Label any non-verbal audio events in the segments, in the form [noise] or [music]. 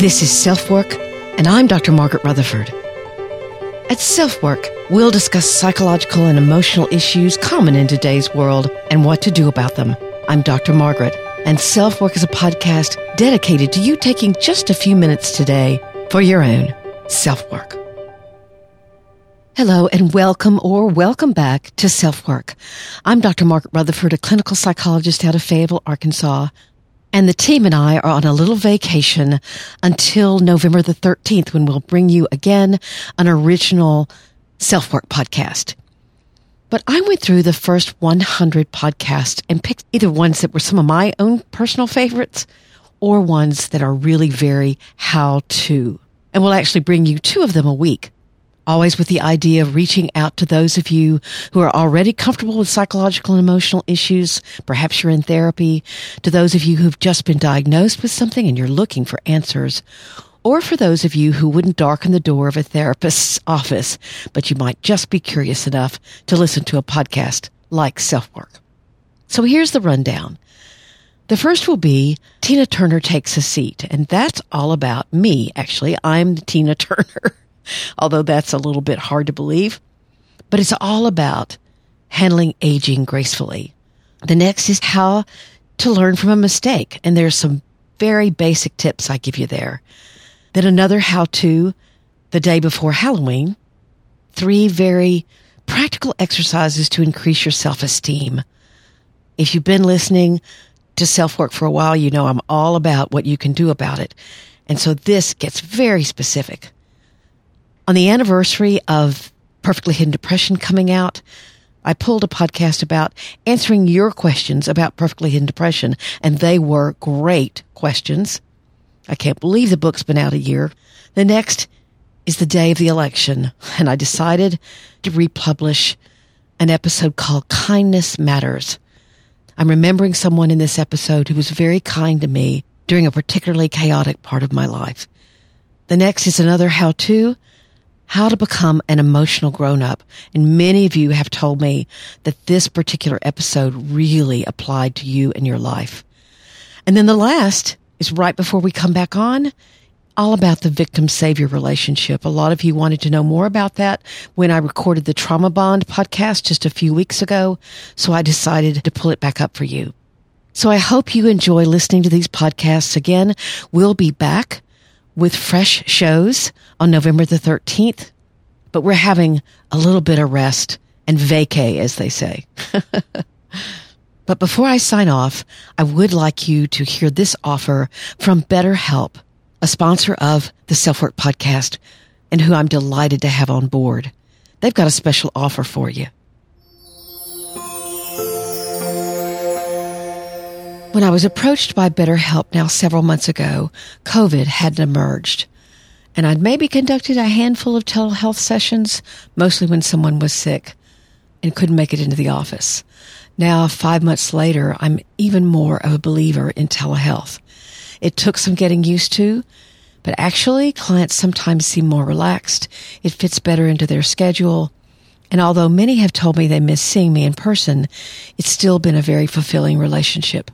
This is Self Work, and I'm Dr. Margaret Rutherford. At Self Work, we'll discuss psychological and emotional issues common in today's world and what to do about them. I'm Dr. Margaret, and Self Work is a podcast dedicated to you taking just a few minutes today for your own self work. Hello and welcome or welcome back to Self Work. I'm Dr. Margaret Rutherford, a clinical psychologist out of Fayetteville, Arkansas. And the team and I are on a little vacation until November the 13th when we'll bring you again an original self work podcast. But I went through the first 100 podcasts and picked either ones that were some of my own personal favorites or ones that are really very how to. And we'll actually bring you two of them a week always with the idea of reaching out to those of you who are already comfortable with psychological and emotional issues. Perhaps you're in therapy, to those of you who've just been diagnosed with something and you're looking for answers, or for those of you who wouldn't darken the door of a therapist's [laughs] office, but you might just be curious enough to listen to a podcast like Self Work. So here's the rundown. The first will be Tina Turner takes a seat, and that's all about me, actually. I'm the Tina [laughs] Turner although that's a little bit hard to believe. But it's all about handling aging gracefully. The next is how to learn from a mistake. And there's some very basic tips I give you there. Then another how to the day before Halloween. Three very practical exercises to increase your self esteem. If you've been listening to self work for a while, you know I'm all about what you can do about it. And so this gets very specific. On the anniversary of Perfectly Hidden Depression coming out, I pulled a podcast about answering your questions about Perfectly Hidden Depression, and they were great questions. I can't believe the book's been out a year. The next is the day of the election, and I decided to republish an episode called Kindness Matters. I'm remembering someone in this episode who was very kind to me during a particularly chaotic part of my life. The next is another how to how to become an emotional grown up. And many of you have told me that this particular episode really applied to you in your life. And then the last is right before we come back on, all about the victim savior relationship. A lot of you wanted to know more about that when I recorded the Trauma Bond podcast just a few weeks ago. So I decided to pull it back up for you. So I hope you enjoy listening to these podcasts again. We'll be back with fresh shows on November the 13th, but we're having a little bit of rest and vacay, as they say. [laughs] but before I sign off, I would like you to hear this offer from BetterHelp, a sponsor of the Self Work podcast and who I'm delighted to have on board. They've got a special offer for you. When I was approached by BetterHelp now several months ago, COVID hadn't emerged. And I'd maybe conducted a handful of telehealth sessions, mostly when someone was sick and couldn't make it into the office. Now, five months later, I'm even more of a believer in telehealth. It took some getting used to, but actually, clients sometimes seem more relaxed. It fits better into their schedule. And although many have told me they miss seeing me in person, it's still been a very fulfilling relationship.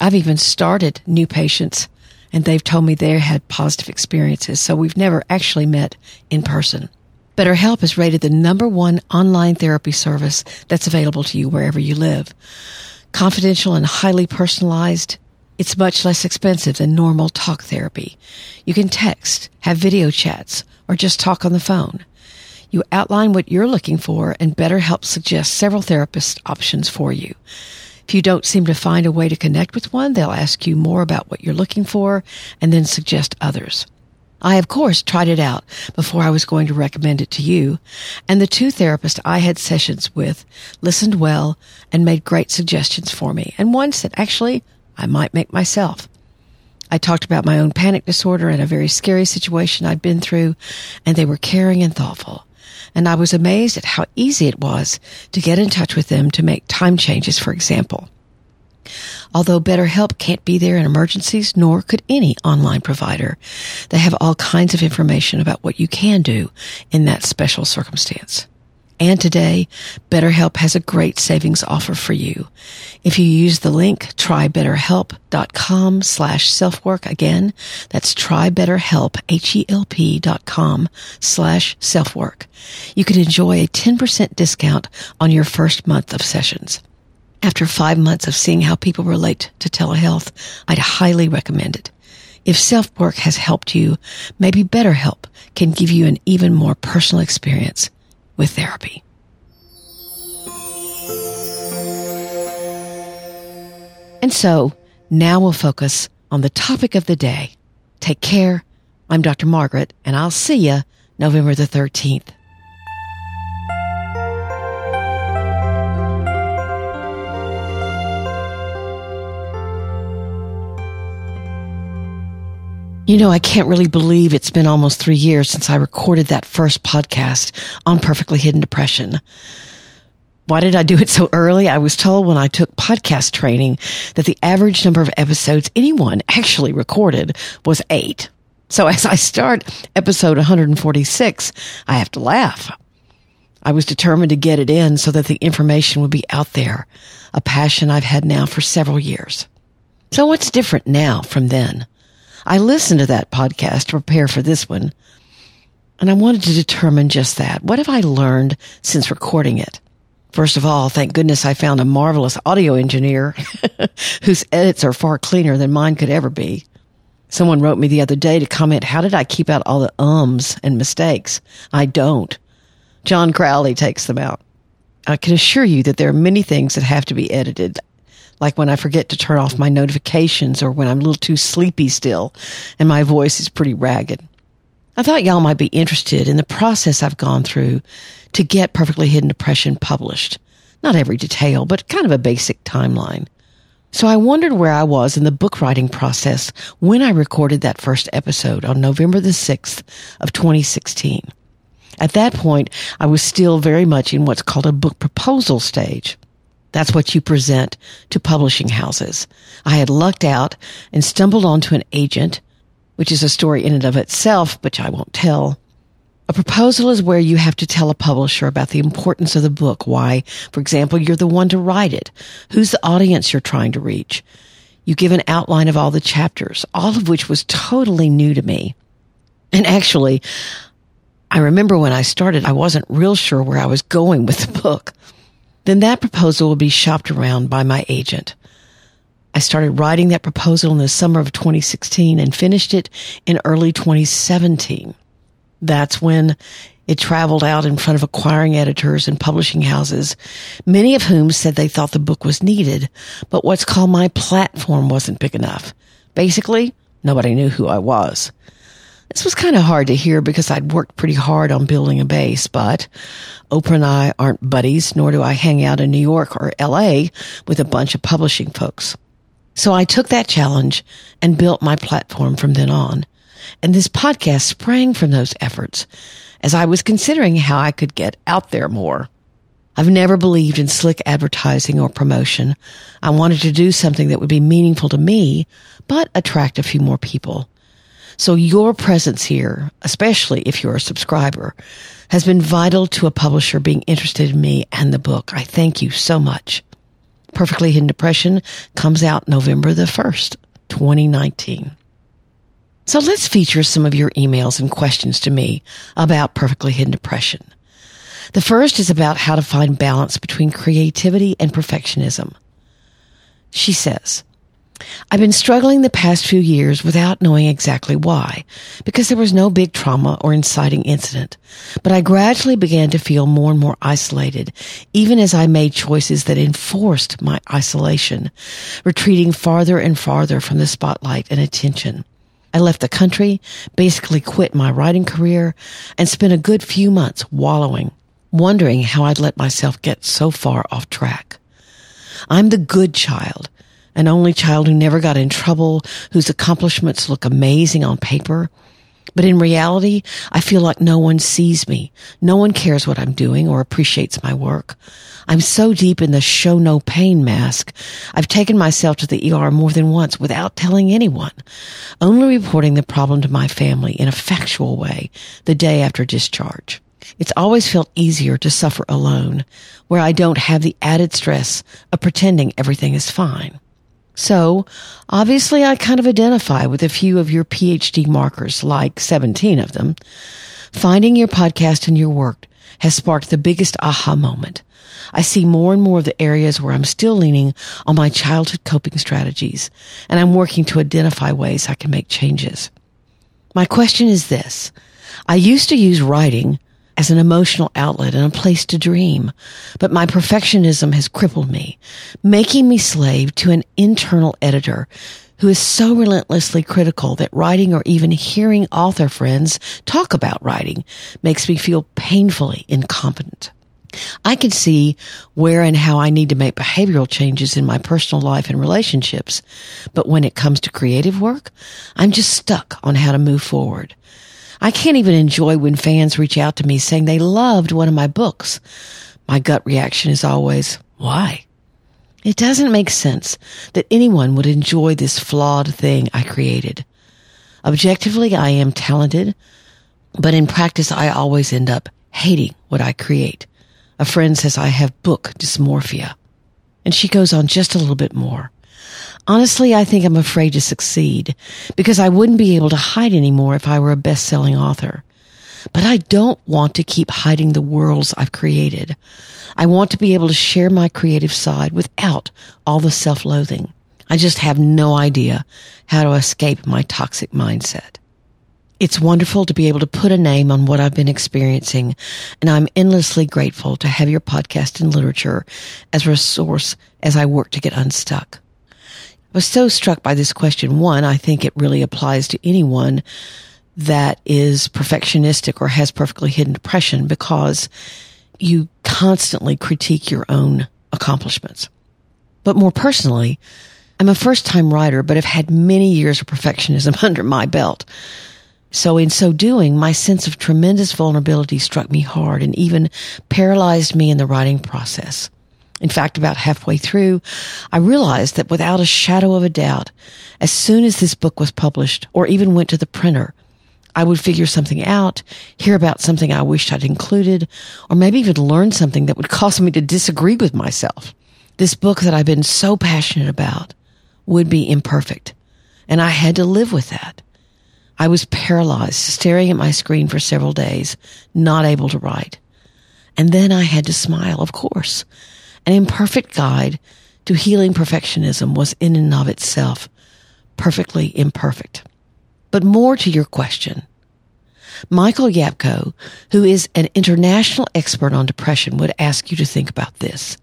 I've even started new patients and they've told me they had positive experiences. So we've never actually met in person. BetterHelp is rated the number one online therapy service that's available to you wherever you live. Confidential and highly personalized. It's much less expensive than normal talk therapy. You can text, have video chats, or just talk on the phone. You outline what you're looking for and BetterHelp suggests several therapist options for you. If you don't seem to find a way to connect with one, they'll ask you more about what you're looking for and then suggest others. I, of course, tried it out before I was going to recommend it to you, and the two therapists I had sessions with listened well and made great suggestions for me, and one said, actually I might make myself. I talked about my own panic disorder and a very scary situation I'd been through, and they were caring and thoughtful and I was amazed at how easy it was to get in touch with them to make time changes, for example. Although BetterHelp can't be there in emergencies, nor could any online provider, they have all kinds of information about what you can do in that special circumstance. And today, BetterHelp has a great savings offer for you. If you use the link trybetterhelp.com slash selfwork again, that's trybetterhelp, H-E-L-P dot com slash selfwork. You can enjoy a 10% discount on your first month of sessions. After five months of seeing how people relate to telehealth, I'd highly recommend it. If self-work has helped you, maybe BetterHelp can give you an even more personal experience with therapy. And so now we'll focus on the topic of the day. Take care. I'm Dr. Margaret, and I'll see you November the 13th. You know, I can't really believe it's been almost three years since I recorded that first podcast on perfectly hidden depression. Why did I do it so early? I was told when I took podcast training that the average number of episodes anyone actually recorded was eight. So as I start episode 146, I have to laugh. I was determined to get it in so that the information would be out there, a passion I've had now for several years. So what's different now from then? I listened to that podcast to prepare for this one, and I wanted to determine just that. What have I learned since recording it? First of all, thank goodness I found a marvelous audio engineer [laughs] whose edits are far cleaner than mine could ever be. Someone wrote me the other day to comment, how did I keep out all the ums and mistakes? I don't. John Crowley takes them out. I can assure you that there are many things that have to be edited like when I forget to turn off my notifications or when I'm a little too sleepy still and my voice is pretty ragged. I thought y'all might be interested in the process I've gone through to get Perfectly Hidden Depression published. Not every detail, but kind of a basic timeline. So I wondered where I was in the book writing process when I recorded that first episode on November the 6th of 2016. At that point, I was still very much in what's called a book proposal stage. That's what you present to publishing houses. I had lucked out and stumbled onto an agent, which is a story in and of itself, which I won't tell. A proposal is where you have to tell a publisher about the importance of the book, why, for example, you're the one to write it, who's the audience you're trying to reach. You give an outline of all the chapters, all of which was totally new to me. And actually, I remember when I started, I wasn't real sure where I was going with the book. Then that proposal will be shopped around by my agent. I started writing that proposal in the summer of 2016 and finished it in early 2017. That's when it traveled out in front of acquiring editors and publishing houses, many of whom said they thought the book was needed, but what's called my platform wasn't big enough. Basically, nobody knew who I was. This was kind of hard to hear because I'd worked pretty hard on building a base, but Oprah and I aren't buddies, nor do I hang out in New York or LA with a bunch of publishing folks. So I took that challenge and built my platform from then on. And this podcast sprang from those efforts as I was considering how I could get out there more. I've never believed in slick advertising or promotion. I wanted to do something that would be meaningful to me, but attract a few more people. So your presence here, especially if you're a subscriber, has been vital to a publisher being interested in me and the book. I thank you so much. Perfectly Hidden Depression comes out November the 1st, 2019. So let's feature some of your emails and questions to me about Perfectly Hidden Depression. The first is about how to find balance between creativity and perfectionism. She says, I've been struggling the past few years without knowing exactly why, because there was no big trauma or inciting incident. But I gradually began to feel more and more isolated, even as I made choices that enforced my isolation, retreating farther and farther from the spotlight and attention. I left the country, basically quit my writing career, and spent a good few months wallowing, wondering how I'd let myself get so far off track. I'm the good child an only child who never got in trouble, whose accomplishments look amazing on paper. But in reality, I feel like no one sees me. No one cares what I'm doing or appreciates my work. I'm so deep in the show no pain mask. I've taken myself to the ER more than once without telling anyone, only reporting the problem to my family in a factual way the day after discharge. It's always felt easier to suffer alone, where I don't have the added stress of pretending everything is fine. So, obviously, I kind of identify with a few of your PHD markers, like 17 of them. Finding your podcast and your work has sparked the biggest aha moment. I see more and more of the areas where I'm still leaning on my childhood coping strategies, and I'm working to identify ways I can make changes. My question is this. I used to use writing as an emotional outlet and a place to dream. But my perfectionism has crippled me, making me slave to an internal editor who is so relentlessly critical that writing or even hearing author friends talk about writing makes me feel painfully incompetent. I can see where and how I need to make behavioral changes in my personal life and relationships. But when it comes to creative work, I'm just stuck on how to move forward. I can't even enjoy when fans reach out to me saying they loved one of my books. My gut reaction is always, why? It doesn't make sense that anyone would enjoy this flawed thing I created. Objectively, I am talented, but in practice, I always end up hating what I create. A friend says I have book dysmorphia. And she goes on just a little bit more. Honestly, I think I'm afraid to succeed because I wouldn't be able to hide anymore if I were a best-selling author. But I don't want to keep hiding the worlds I've created. I want to be able to share my creative side without all the self-loathing. I just have no idea how to escape my toxic mindset. It's wonderful to be able to put a name on what I've been experiencing, and I'm endlessly grateful to have your podcast and literature as a resource as I work to get unstuck was so struck by this question. One, I think it really applies to anyone that is perfectionistic or has perfectly hidden depression because you constantly critique your own accomplishments. But more personally, I'm a first time writer, but have had many years of perfectionism [laughs] under my belt. So in so doing, my sense of tremendous vulnerability struck me hard and even paralyzed me in the writing process. In fact, about halfway through, I realized that without a shadow of a doubt, as soon as this book was published or even went to the printer, I would figure something out, hear about something I wished I'd included, or maybe even learn something that would cause me to disagree with myself. This book that I've been so passionate about would be imperfect, and I had to live with that. I was paralyzed, staring at my screen for several days, not able to write. And then I had to smile, of course an imperfect guide to healing perfectionism was in and of itself perfectly imperfect. But more to your question. Michael Yapko, who is an international expert on depression, would ask you to think about this.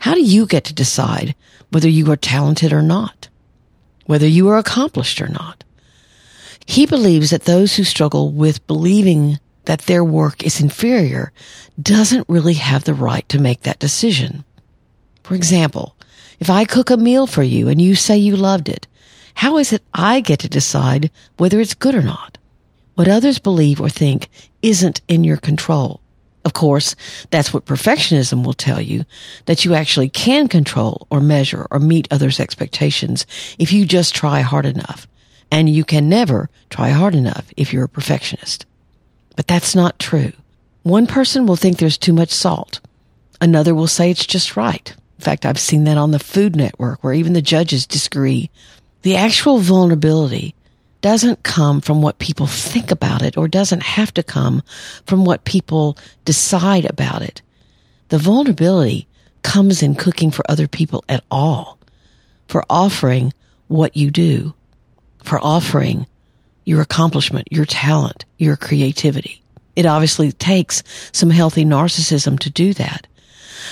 How do you get to decide whether you are talented or not? Whether you are accomplished or not? He believes that those who struggle with believing that their work is inferior doesn't really have the right to make that decision. For example, if I cook a meal for you and you say you loved it, how is it I get to decide whether it's good or not? What others believe or think isn't in your control. Of course, that's what perfectionism will tell you, that you actually can control or measure or meet others' expectations if you just try hard enough. And you can never try hard enough if you're a perfectionist. But that's not true. One person will think there's too much salt. Another will say it's just right. In fact, I've seen that on the Food Network where even the judges disagree. The actual vulnerability doesn't come from what people think about it or doesn't have to come from what people decide about it. The vulnerability comes in cooking for other people at all, for offering what you do, for offering your accomplishment, your talent, your creativity. It obviously takes some healthy narcissism to do that.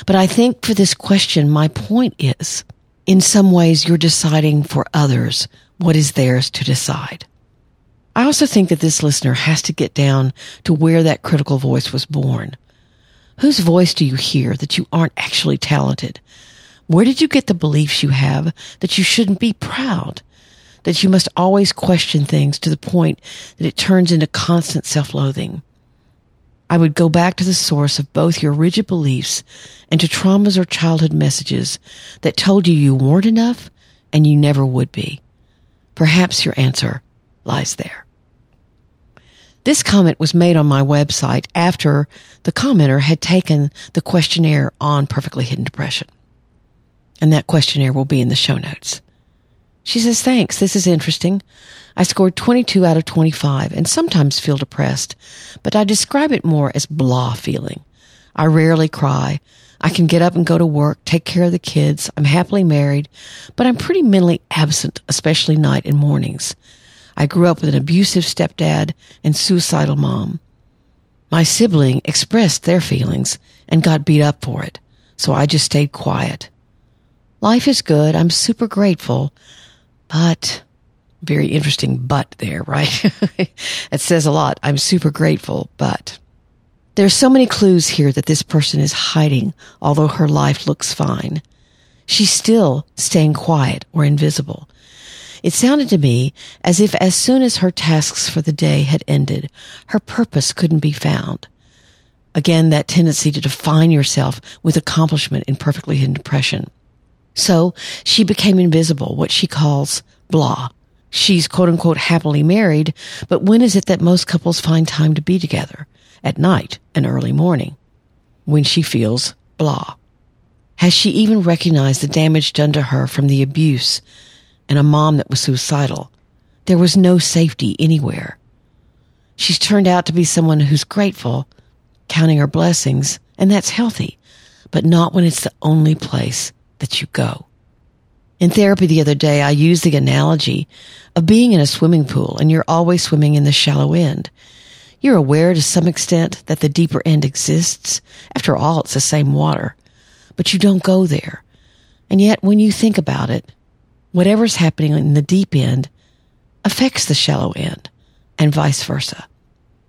But I think for this question, my point is, in some ways, you're deciding for others what is theirs to decide. I also think that this listener has to get down to where that critical voice was born. Whose voice do you hear that you aren't actually talented? Where did you get the beliefs you have that you shouldn't be proud? That you must always question things to the point that it turns into constant self-loathing? I would go back to the source of both your rigid beliefs and to traumas or childhood messages that told you you weren't enough and you never would be. Perhaps your answer lies there. This comment was made on my website after the commenter had taken the questionnaire on perfectly hidden depression. And that questionnaire will be in the show notes. She says, thanks. This is interesting. I scored 22 out of 25 and sometimes feel depressed, but I describe it more as blah feeling. I rarely cry. I can get up and go to work, take care of the kids. I'm happily married, but I'm pretty mentally absent, especially night and mornings. I grew up with an abusive stepdad and suicidal mom. My sibling expressed their feelings and got beat up for it, so I just stayed quiet. Life is good. I'm super grateful, but very interesting but there, right? [laughs] it says a lot. I'm super grateful, but there's so many clues here that this person is hiding, although her life looks fine. She's still staying quiet or invisible. It sounded to me as if as soon as her tasks for the day had ended, her purpose couldn't be found. Again, that tendency to define yourself with accomplishment in perfectly hidden depression. So she became invisible, what she calls blah. She's quote unquote happily married, but when is it that most couples find time to be together? At night and early morning. When she feels blah. Has she even recognized the damage done to her from the abuse and a mom that was suicidal. There was no safety anywhere. She's turned out to be someone who's grateful, counting her blessings, and that's healthy, but not when it's the only place that you go. In therapy the other day, I used the analogy of being in a swimming pool and you're always swimming in the shallow end. You're aware to some extent that the deeper end exists. After all, it's the same water, but you don't go there. And yet when you think about it, whatever's happening in the deep end affects the shallow end and vice versa.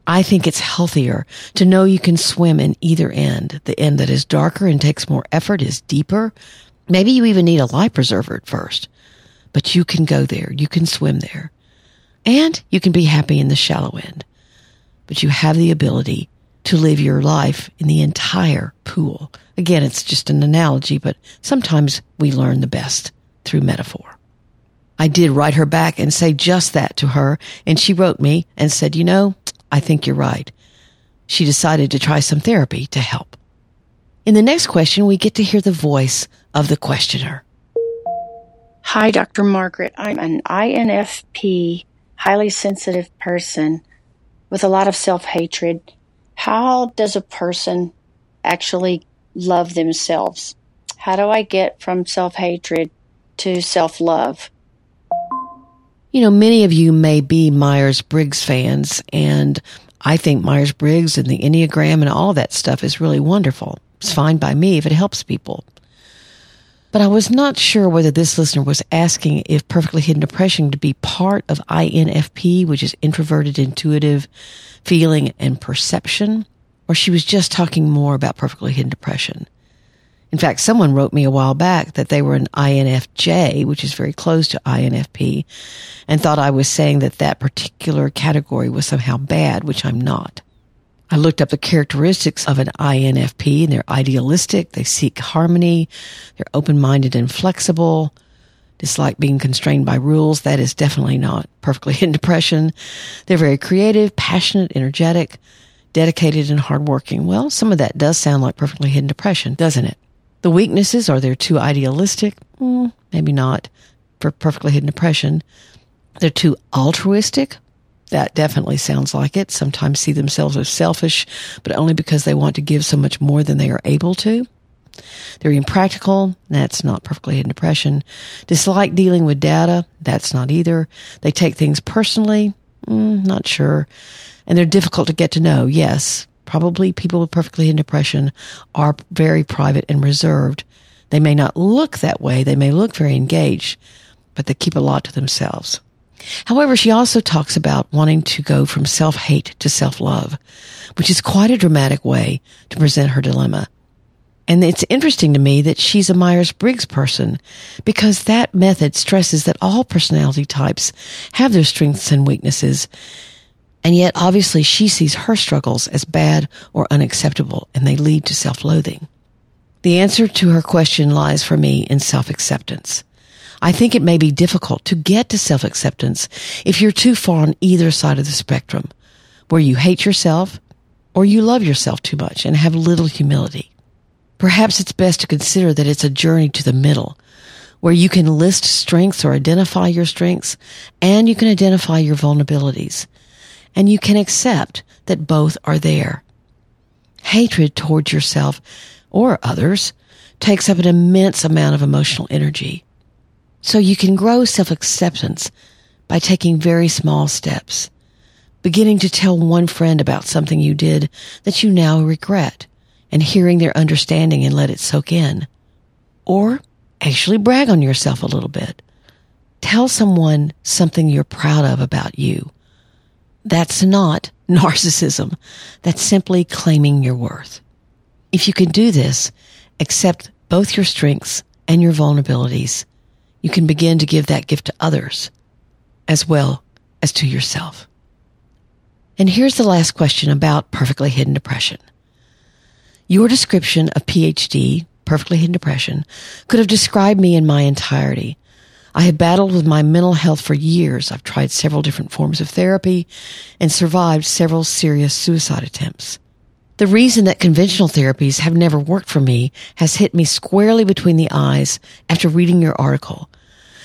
I think it's healthier to know you can swim in either end. The end that is darker and takes more effort is deeper. Maybe you even need a life preserver at first, but you can go there. You can swim there and you can be happy in the shallow end, but you have the ability to live your life in the entire pool. Again, it's just an analogy, but sometimes we learn the best through metaphor. I did write her back and say just that to her, and she wrote me and said, you know, I think you're right. She decided to try some therapy to help. In the next question, we get to hear the voice of the questioner. Hi, Dr. Margaret. I'm an INFP, highly sensitive person with a lot of self hatred. How does a person actually love themselves? How do I get from self hatred to self love. You know, many of you may be Myers Briggs fans, and I think Myers Briggs and the Enneagram and all that stuff is really wonderful. It's fine by me if it helps people. But I was not sure whether this listener was asking if perfectly hidden depression to be part of INFP, which is introverted, intuitive feeling and perception, or she was just talking more about perfectly hidden depression. In fact, someone wrote me a while back that they were an INFJ, which is very close to INFP, and thought I was saying that that particular category was somehow bad, which I'm not. I looked up the characteristics of an INFP and they're idealistic, they seek harmony, they're open-minded and flexible, dislike being constrained by rules. That is definitely not perfectly [laughs] hidden depression. They're very creative, passionate, energetic, dedicated, and hardworking. Well, some of that does sound like perfectly hidden depression, doesn't it? The weaknesses are they're too idealistic? Mm, maybe not for perfectly hidden depression. They're too altruistic. That definitely sounds like it. Sometimes see themselves as selfish, but only because they want to give so much more than they are able to. They're impractical. That's not perfectly hidden depression. Dislike dealing with data. That's not either. They take things personally. Mm, not sure. And they're difficult to get to know. Yes. Probably people with perfectly hidden depression are very private and reserved. They may not look that way. They may look very engaged, but they keep a lot to themselves. However, she also talks about wanting to go from self-hate to self-love, which is quite a dramatic way to present her dilemma. And it's interesting to me that she's a Myers-Briggs person because that method stresses that all personality types have their strengths and weaknesses and yet, obviously, she sees her struggles as bad or unacceptable, and they lead to self-loathing. The answer to her question lies for me in self-acceptance. I think it may be difficult to get to self-acceptance if you're too far on either side of the spectrum, where you hate yourself or you love yourself too much and have little humility. Perhaps it's best to consider that it's a journey to the middle where you can list strengths or identify your strengths and you can identify your vulnerabilities and you can accept that both are there. Hatred towards yourself or others takes up an immense amount of emotional energy. So you can grow self-acceptance by taking very small steps, beginning to tell one friend about something you did that you now regret and hearing their understanding and let it soak in. Or actually brag on yourself a little bit. Tell someone something you're proud of about you. That's not [laughs] narcissism. That's simply claiming your worth. If you can do this, accept both your strengths and your vulnerabilities, you can begin to give that gift to others as well as to yourself. And here's the last question about perfectly hidden depression. Your description of PHD, perfectly hidden depression, could have described me in my entirety. I have battled with my mental health for years. I've tried several different forms of therapy and survived several serious suicide attempts. The reason that conventional therapies have never worked for me has hit me squarely between the eyes after reading your article.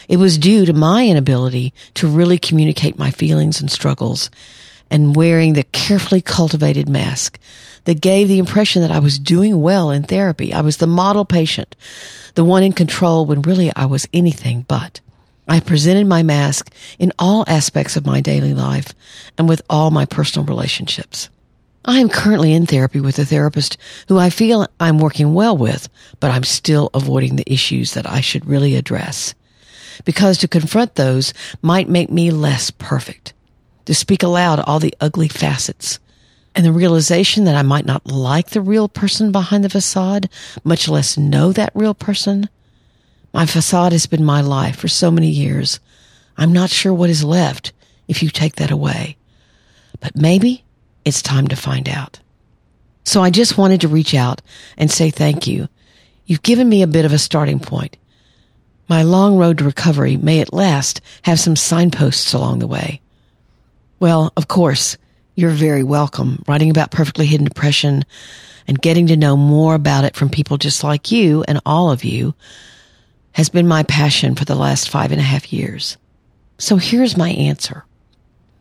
It was due to my inability to really communicate my feelings and struggles and wearing the carefully cultivated mask that gave the impression that I was doing well in therapy. I was the model patient, the one in control when really I was anything but. I presented my mask in all aspects of my daily life and with all my personal relationships. I am currently in therapy with a therapist who I feel I'm working well with, but I'm still avoiding the issues that I should really address. Because to confront those might make me less perfect. To speak aloud all the ugly facets and the realization that I might not like the real person behind the facade, much less know that real person. My facade has been my life for so many years. I'm not sure what is left if you take that away. But maybe it's time to find out. So I just wanted to reach out and say thank you. You've given me a bit of a starting point. My long road to recovery may at last have some signposts along the way. Well, of course, you're very welcome. Writing about perfectly hidden depression and getting to know more about it from people just like you and all of you has been my passion for the last five and a half years. So here's my answer.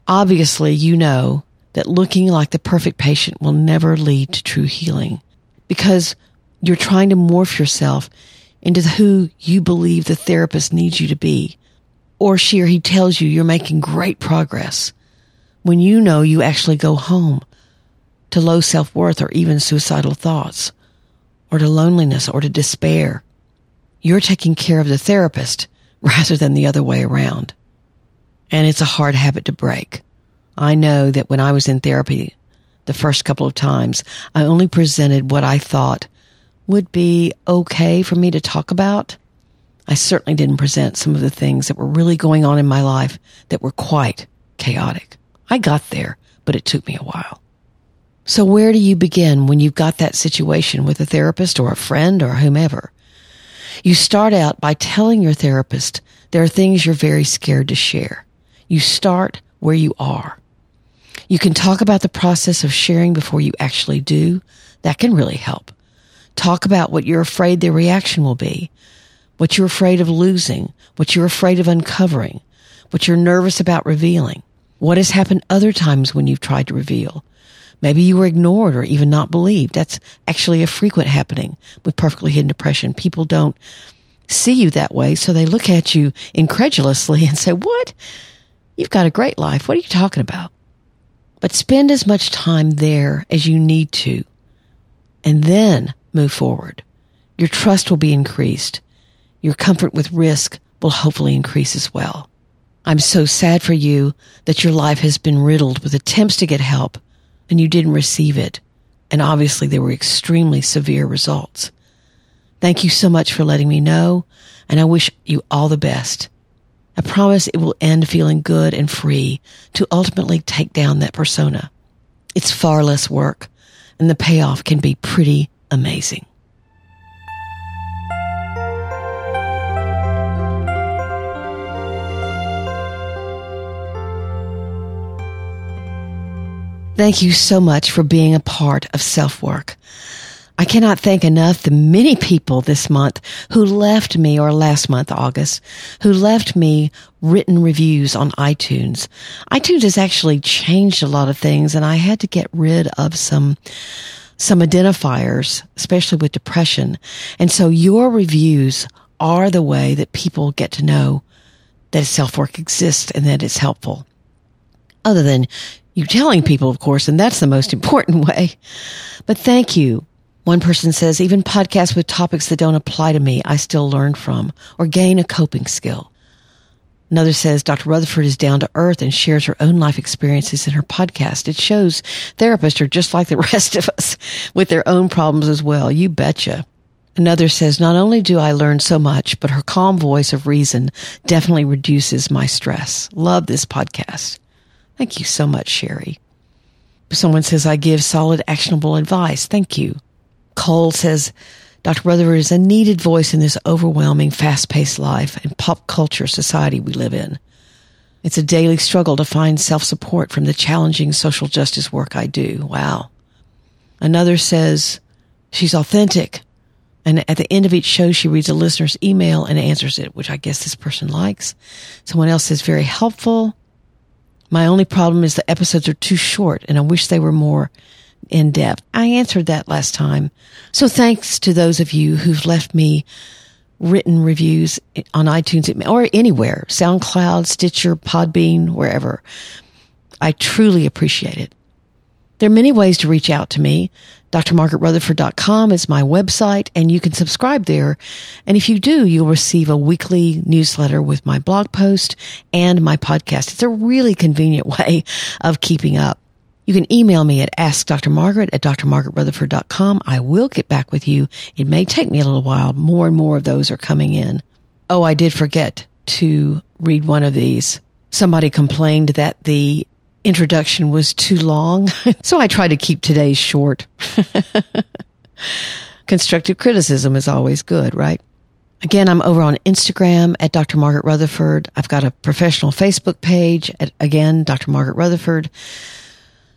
Obviously, you know that looking like the perfect patient will never lead to true healing because you're trying to morph yourself into who you believe the therapist needs you to be. Or she or he tells you you're making great progress when you know you actually go home to low self-worth or even suicidal thoughts or to loneliness or to despair. You're taking care of the therapist [laughs] rather than the other way around. And it's a hard habit to break. I know that when I was in therapy the first couple of times, I only presented what I thought would be okay for me to talk about. I certainly didn't present some of the things that were really going on in my life that were quite chaotic. I got there, but it took me a while. So where do you begin when you've got that situation with a therapist or a friend or whomever? You start out by telling your therapist there are things you're very scared to share. You start where you are. You can talk about the process of sharing before you actually do. That can really help. Talk about what you're afraid the reaction will be, what you're afraid of losing, what you're afraid of uncovering, what you're nervous about revealing, what has happened other times when you've tried to reveal. Maybe you were ignored or even not believed. That's actually a frequent happening with perfectly hidden depression. People don't see you that way, so they look at you incredulously [laughs] and say, what? You've got a great life. What are you talking about? But spend as much time there as you need to and then move forward. Your trust will be increased. Your comfort with risk will hopefully increase as well. I'm so sad for you that your life has been riddled with attempts to get help and you didn't receive it. And obviously there were extremely severe results. Thank you so much for letting me know and I wish you all the best. I promise it will end feeling good and free to ultimately take down that persona. It's far less work and the payoff can be pretty amazing. Thank you so much for being a part of self work. I cannot thank enough the many people this month who left me, or last month, August, who left me written reviews on iTunes. iTunes has actually changed a lot of things and I had to get rid of some some identifiers, especially with depression. And so your reviews are the way that people get to know that self work exists and that it's helpful. Other than you telling people, of course, and that's the most important [laughs] way. But thank you. One person says, even podcasts with topics that don't apply to me, I still learn from or gain a coping skill. Another says Dr. Rutherford is down to earth and shares her own life experiences in her podcast. It shows therapists are just like the [laughs] rest of us with their own problems as well. You betcha. Another says, not only do I learn so much, but her calm voice of reason definitely reduces my stress. Love this podcast. Thank you so much, Sherry. Someone says, I give solid, actionable advice. Thank you. Cole says, Dr. Rutherford is a needed voice in this overwhelming, fast paced life and pop culture society we live in. It's a daily struggle to find self support from the challenging social justice work I do. Wow. Another says, she's authentic, and at the end of each show, she reads a listener's email and answers it, which I guess this person likes. Someone else says, very helpful. My only problem is the episodes are too short and I wish they were more in depth. I answered that last time. So thanks to those of you who've left me written reviews on iTunes or anywhere, SoundCloud, Stitcher, Podbean, wherever. I truly appreciate it. There are many ways to reach out to me. drmargaretrutherford.com is my website and you can subscribe there. And if you do, you'll receive a weekly newsletter with my blog post and my podcast. It's a really convenient [laughs] way of keeping up. You can email me at askdrmargaret at drmargaretrutherford.com. I will get back with you. It may take me a little while. More and more of those are coming in. Oh, I did forget to read one of these. Somebody complained that the introduction was too long. [laughs] so I try to keep today's short. [laughs] Constructive criticism is always good, right? Again, I'm over on Instagram at Dr. Margaret Rutherford. I've got a professional Facebook page at, again, Dr. Margaret Rutherford.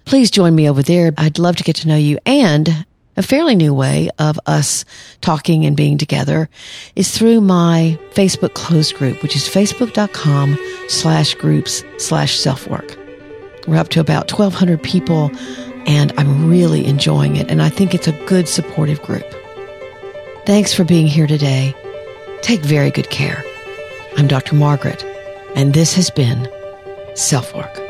Please join me over there. I'd love to get to know you. And a fairly new way of us talking and being together is through my Facebook closed group, which is facebook.com slash groups slash self work. We're up to about 1,200 people, and I'm really enjoying it. And I think it's a good supportive group. Thanks for being here today. Take very good care. I'm Dr. Margaret, and this has been Self Work.